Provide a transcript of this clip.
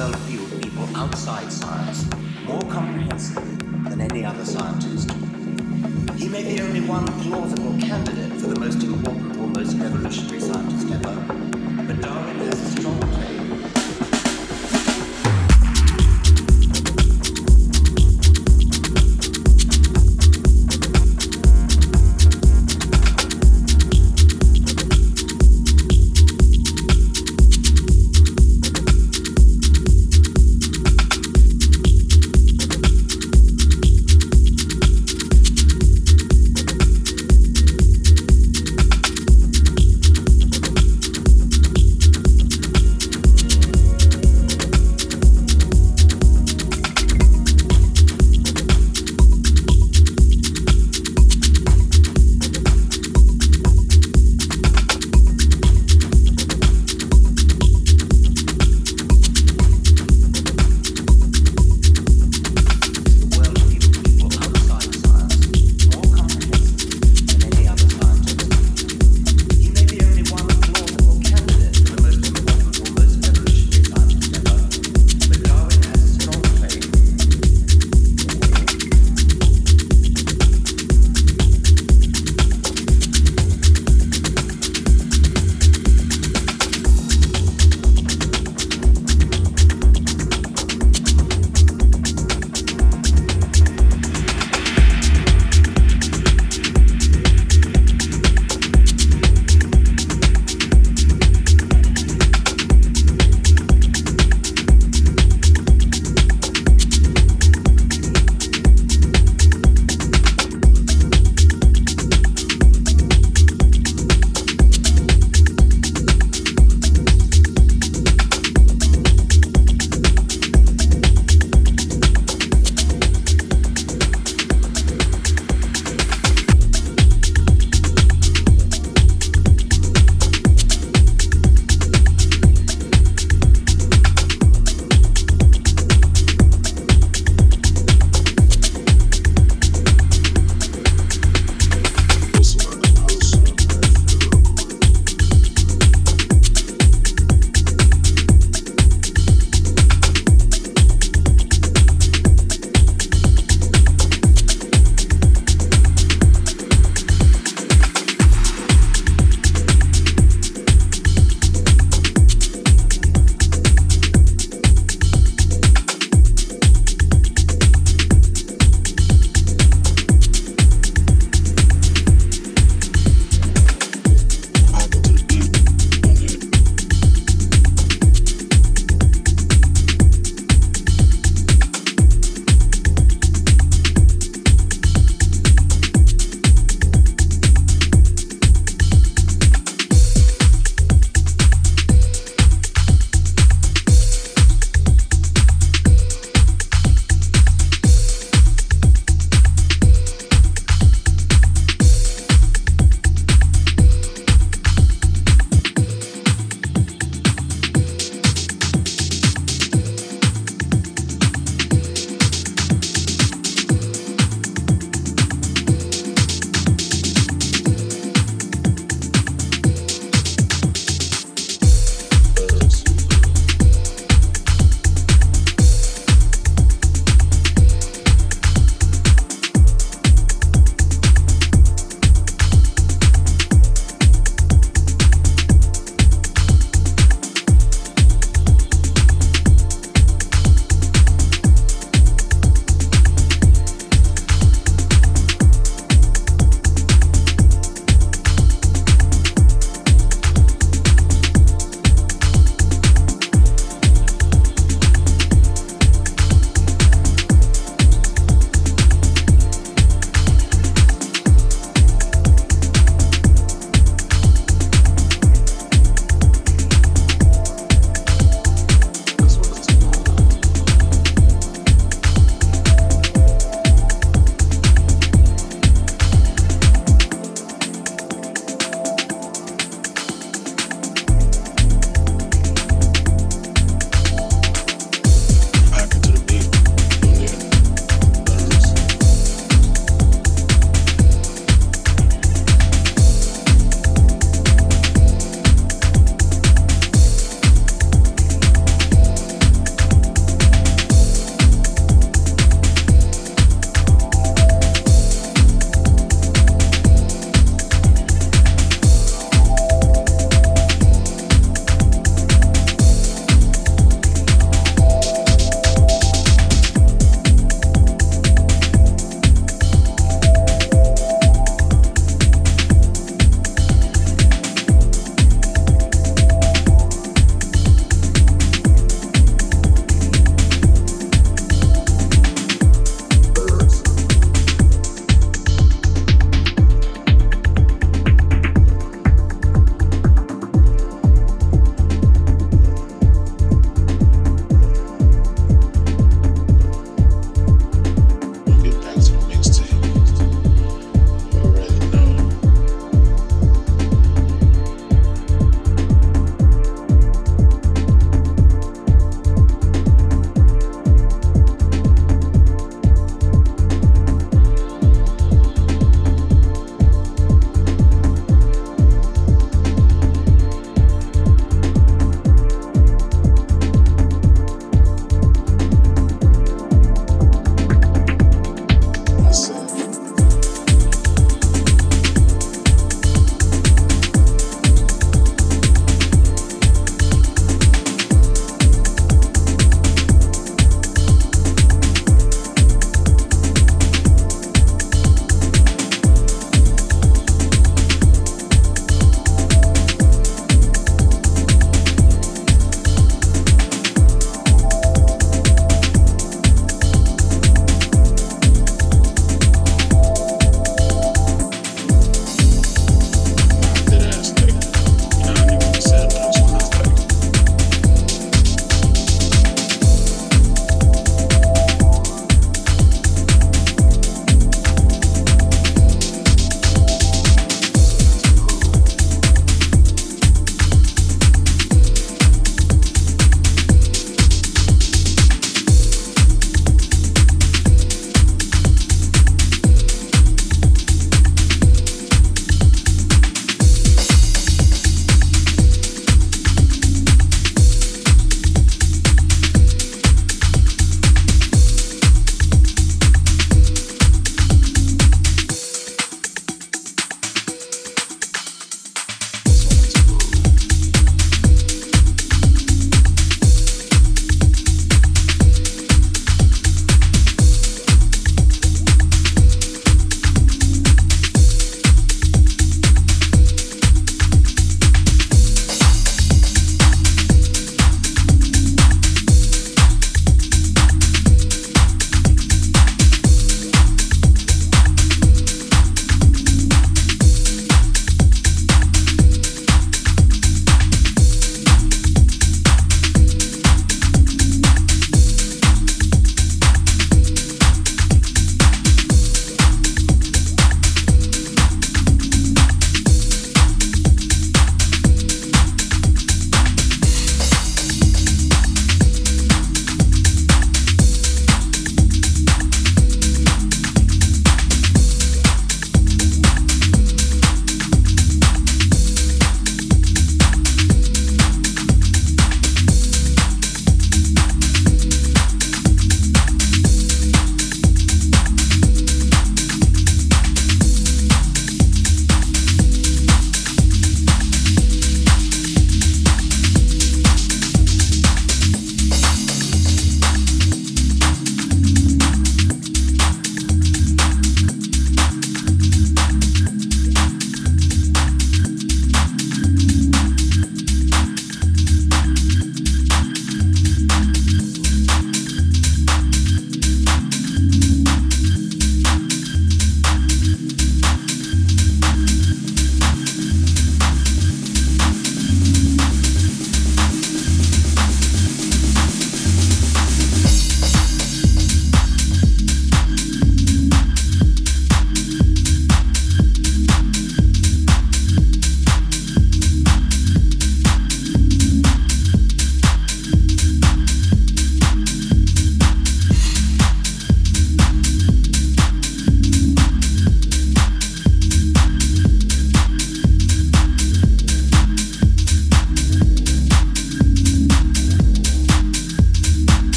well few people outside science more comprehensively than any other scientist. He may be only one plausible candidate for the most important or most revolutionary scientist ever, but Darwin has a strong claim.